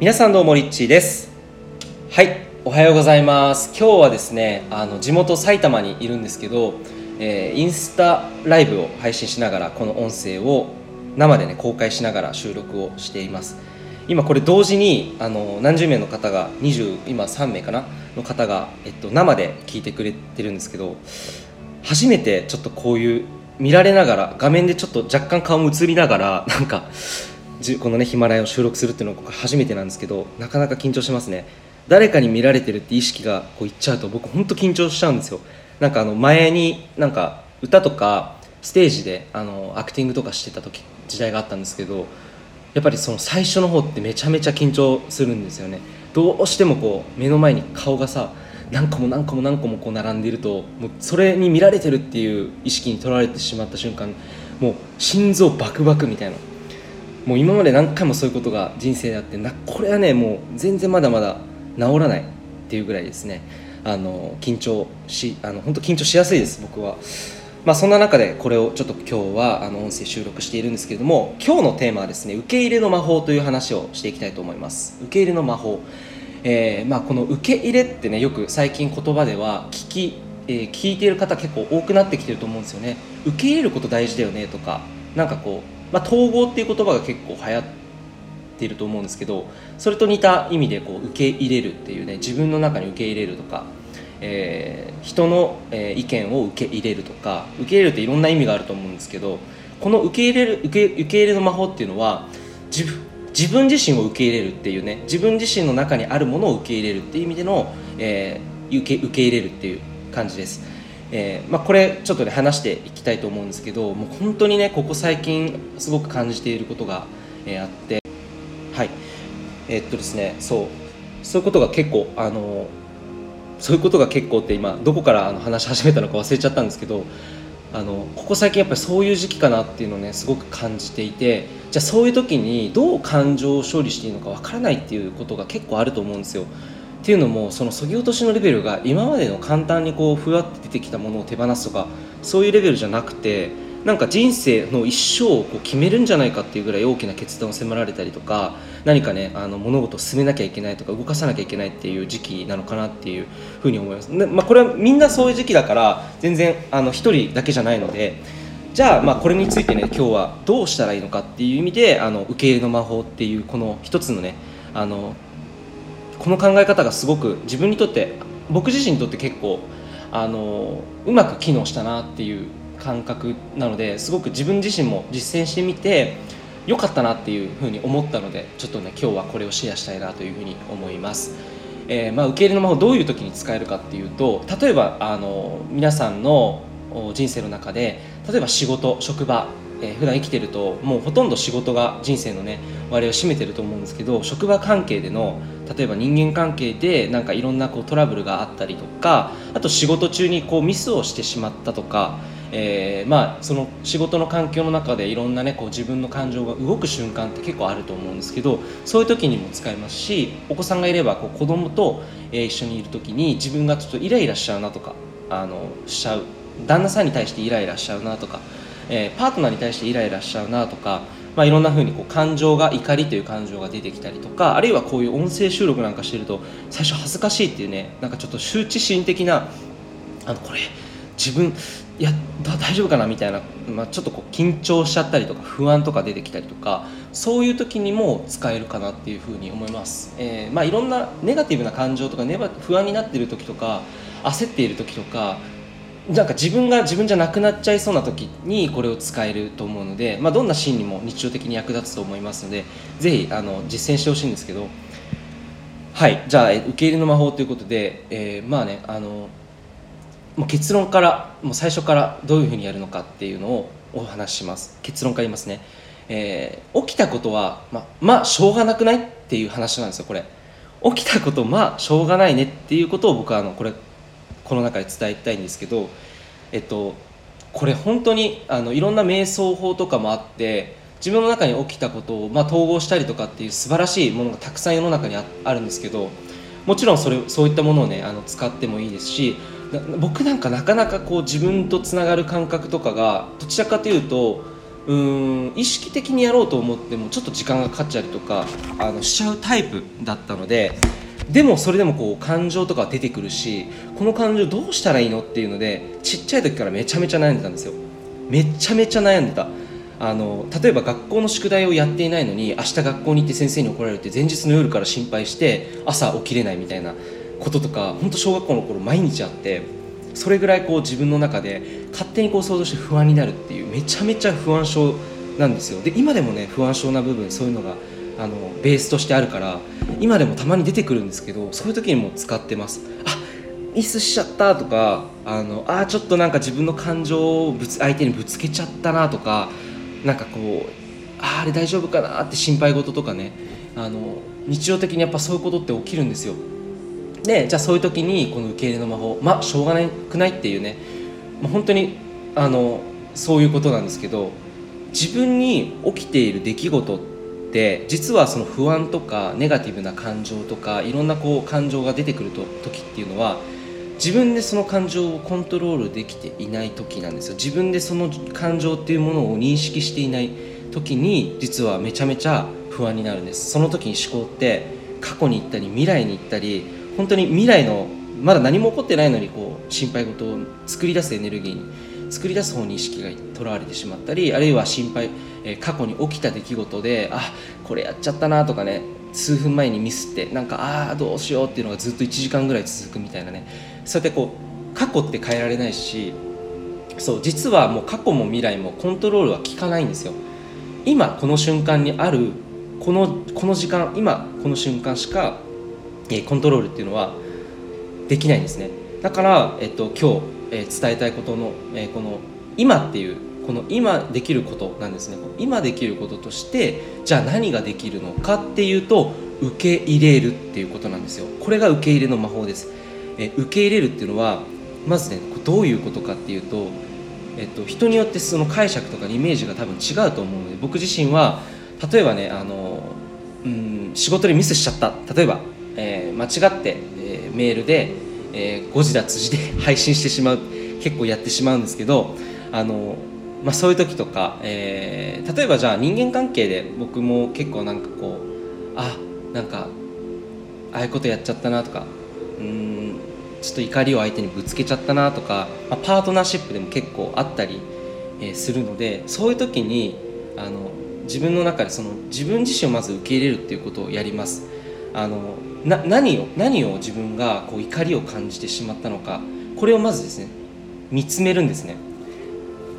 皆さんどうもリッチーです。はいおはようございます。今日はですねあの地元埼玉にいるんですけど、えーインスタライブを配信しながらこの音声を生でね公開しながら収録をしています。今これ同時にあの何十名の方が20今3名かな？の方が、えっと、生で聞いてくれてるんですけど初めてちょっとこういう見られながら画面でちょっと若干顔も映りながらなんかこのねヒマラヤを収録するっていうのが僕初めてなんですけどなかなか緊張しますね。誰かに見られてるって意識がこういっちゃうと僕本当緊張しちゃうんですよ。なんかあの前になんか歌とかステージであのアクティングとかしてた時時代があったんですけどやっぱりその最初の方ってめちゃめちゃ緊張するんですよね。どうしてもこう目の前に顔がさ何個も何個も何個もこう並んでいるともうそれに見られてるっていう意識にとられてしまった瞬間もう心臓バクバクみたいな。もう今まで何回もそういうことが人生であってなこれはねもう全然まだまだ治らないっていうぐらいですね。あの緊張しあの本当緊張しやすいです僕は。まあ、そんな中でこれをちょっと今日はあの音声収録しているんですけれども今日のテーマはですね受け入れの魔法という話をしていきたいと思います。受け入れの魔法、えーまあ、この受け入れってねよく最近言葉では聞き、えー聞いている方結構多くなってきてると思うんですよね。受け入れること大事だよねとかなんかこう、まあ、統合っていう言葉が結構流行っていると思うんですけどそれと似た意味でこう受け入れるっていうね自分の中に受け入れるとかえー人の、意見を受け入れるとか受け入れるっていろんな意味があると思うんですけどこの受け入れる受け受け入れの魔法っていうのは自分自分自身を受け入れるっていうね自分自身の中にあるものを受け入れるっていう意味での、えー受け受け入れるっていう感じです、えーまあ、これちょっとね話していきたいと思うんですけどもう本当にねここ最近すごく感じていることが、えーあって。はい。えーっとですねそう。そういうことが結構あのそういうことが結構って今どこからあの話し始めたのか忘れちゃったんですけどあのここ最近やっぱりそういう時期かなっていうのをねすごく感じていてじゃあそういう時にどう感情を処理していいのかわからないっていうことが結構あると思うんですよ。っていうのもそのそぎ落としのレベルが今までの簡単にこうふわって出てきたものを手放すとかそういうレベルじゃなくてなんか人生の一生をこう決めるんじゃないかっていうぐらい大きな決断を迫られたりとか何かねあの物事を進めなきゃいけないとか動かさなきゃいけないっていう時期なのかなっていうふうに思います、ねまあ、これはみんなそういう時期だから全然あの一人だけじゃないのでじゃあまあこれについてね今日はどうしたらいいのかっていう意味であの受け入れの魔法っていうこの一つのねあのこの考え方がすごく自分にとって僕自身にとって結構あのうまく機能したなっていう感覚なのですごく自分自身も実践してみて良かったなっていうふうに思ったのでちょっとね今日はこれをシェアしたいなというふうに思います。えーまあ、受け入れの魔法どういう時に使えるかっていうと例えばあの皆さんの人生の中で例えば仕事職場、えー普段生きてるともうほとんど仕事が人生のね割合を占めてると思うんですけど職場関係での例えば人間関係でなんかいろんなこうトラブルがあったりとかあと仕事中にこうミスをしてしまったとか、えーまあその仕事の環境の中でいろんなねこう自分の感情が動く瞬間って結構あると思うんですけどそういう時にも使えますしお子さんがいればこう子供と、一緒にいる時に自分がちょっとイライラしちゃうなとかあのしちゃう。旦那さんに対してイライラしちゃうなとか、えーパートナーに対してイライラしちゃうなとか、まあ、いろんな風にこう感情が怒りという感情が出てきたりとかあるいはこういう音声収録なんかしてると最初恥ずかしいっていうねなんかちょっと羞恥心的なあのこれ自分いや大丈夫かな？みたいな、まあ、ちょっとこう緊張しちゃったりとか不安とか出てきたりとかそういう時にも使えるかなっていうふうに思います、えーまあ、いろんなネガティブな感情とか不安になってる時とか焦っている時とかなんか自分が自分じゃなくなっちゃいそうな時にこれを使えると思うので、まあ、どんなシーンにも日常的に役立つと思いますのでぜひあの実践してほしいんですけどはいじゃあ受け入れの魔法ということで、えーまあねあのもう結論からもう最初からどういうふうにやるのかっていうのをお話しします。結論から言いますね、えー起きたことはままあしょうがなくないっていう話なんですよこれ。起きたことまあしょうがないねっていうことを僕はあのこれこの中で伝えたいんですけどえっとこれ本当にあのいろんな瞑想法とかもあって自分の中に起きたことを、まあ、統合したりとかっていう素晴らしいものがたくさん世の中にあるんですけどもちろんそれそういったものをねあの使ってもいいですし僕なんかなかなかこう自分とつながる感覚とかがどちらかというとうん意識的にやろうと思ってもちょっと時間がかかっちゃうとかあのしちゃうタイプだったのででもそれでもこう感情とか出てくるしこの感情どうしたらいいのっていうのでちっちゃい時からめちゃめちゃ悩んでたんですよ。めちゃめちゃ悩んでた。あの例えば学校の宿題をやっていないのに明日学校に行って先生に怒られるって前日の夜から心配して朝起きれないみたいなこととか本当小学校の頃毎日あってそれぐらいこう自分の中で勝手にこう想像して不安になるっていうめちゃめちゃ不安症なんですよ。で今でもね不安症な部分そういうのがあのベースとしてあるから今でもたまに出てくるんですけどそういう時にも使ってます。あミスしちゃったとかあのあちょっとなんか自分の感情をぶつ相手にぶつけちゃったなとかなんかこうああれ大丈夫かなって心配事とかねあの日常的にやっぱそういうことって起きるんですよ。でじゃあそういう時にこの受け入れの魔法まあしょうがなくないっていうね、まあ、本当にあのそういうことなんですけど自分に起きている出来事って実はその不安とかネガティブな感情とかいろんなこう感情が出てくると時っていうのは自分でその感情をコントロールできていない時なんですよ。自分でその感情っていうものを認識していない時に実はめちゃめちゃ不安になるんです。その時に思考って過去に行ったり未来に行ったり本当に未来のまだ何も起こってないのにこう心配事を作り出すエネルギーに作り出す方に意識がとらわれてしまったりあるいは心配、えー、過去に起きた出来事であこれやっちゃったなとかね数分前にミスってなんかああどうしようっていうのがずっと1時間ぐらい続くみたいなね。そうやってこう過去って変えられないしそう実はもう過去も未来もコントロールは効かないんですよ。今この瞬間にあるこのこの時間今この瞬間しか、えー、コントロールっていうのはできないんですね。だから、えっと、今日、えー、伝えたいことの、えー、この今っていうこの今できることなんですね。今できることとしてじゃあ何ができるのかっていうと受け入れるっていうことなんですよ。これが受け入れの魔法です。え受け入れるっていうのはまずねどういうことかっていうと、えっと、人によってその解釈とかイメージが多分違うと思うので僕自身は例えばねあの、うん、仕事でミスしちゃった。例えば、えー、間違って、えー、メールで、えー、誤字脱字で配信してしまう結構やってしまうんですけどあのまあ、そういう時とか、えー、例えばじゃあ人間関係で僕も結構なんかこうあなんかああいうことやっちゃったなとかうんちょっと怒りを相手にぶつけちゃったなとか、まあ、パートナーシップでも結構あったり、えー、するのでそういう時にあの自分の中でその自分自身をまず受け入れるっていうことをやります。あのな何を何を自分がこう怒りを感じてしまったのかこれをまずですね見つめるんですね。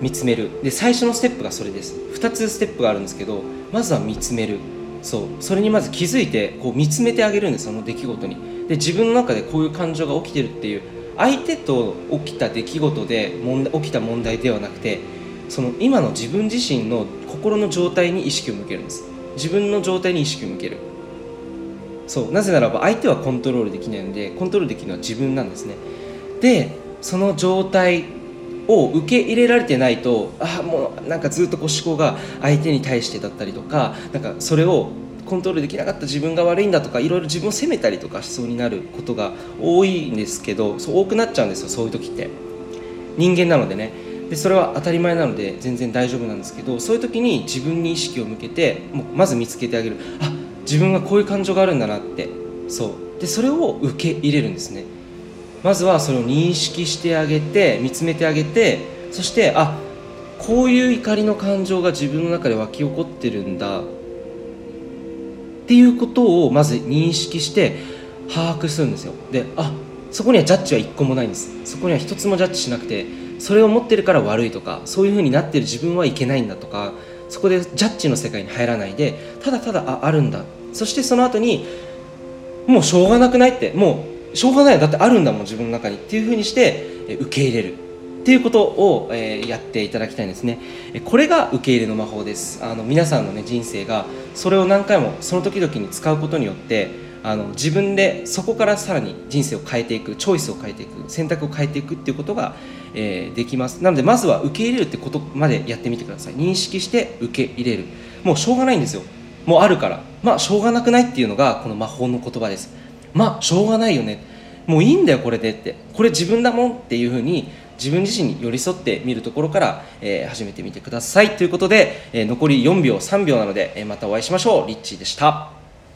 見つめる。で最初のステップがそれです。2つステップがあるんですけどまずは見つめる。そう。それにまず気づいてこう見つめてあげるんですその出来事に。で自分の中でこういう感情が起きてるっていう相手と起きた出来事で問題起きた問題ではなくてその今の自分自身の心の状態に意識を向けるんです。自分の状態に意識を向ける。そうなぜならば相手はコントロールできないのでコントロールできるのは自分なんですね。でその状態を受け入れられてないとあもうなんかずっとこう思考が相手に対してだったりとかなんかそれをコントロールできなかった自分が悪いんだとかいろいろ自分を責めたりとかしそうになることが多いんですけどそう多くなっちゃうんですよそういう時って。人間なのでね。でそれは当たり前なので全然大丈夫なんですけどそういう時に自分に意識を向けてもうまず見つけてあげる。あ自分はこういう感情があるんだなって。そう。でそれを受け入れるんですね。まずはそれを認識してあげて見つめてあげてそしてあこういう怒りの感情が自分の中で湧き起こってるんだ。っていうことをまず認識して把握するんですよ。であそこにはジャッジは一個もないんです。そこには一つもジャッジしなくてそれを持ってるから悪いとかそういうふうになってる自分はいけないんだとかそこでジャッジの世界に入らないでただただああるんだ。そしてその後にもうしょうがなくないってもうしょうがないだってあるんだもん自分の中に。っていうふうにして受け入れる。っていうことを、え、やっていただきたいんですね。これが受け入れの魔法です。あの皆さんの、ね、人生がそれを何回もその時々に使うことによってあの自分でそこからさらに人生を変えていくチョイスを変えていく選択を変えていくっていうことが、えー、できます。なのでまずは受け入れるってことまでやってみてください。認識して受け入れる。もうしょうがないんですよ。もうあるから。まあしょうがなくないっていうのがこの魔法の言葉です。まあしょうがないよね。もういいんだよこれでって。これ自分だもんっていうふうに自分自身に寄り添ってみるところから、えー始めてみてください。ということで、えー残り4秒3秒なので、えーまたお会いしましょう。リッチーでした。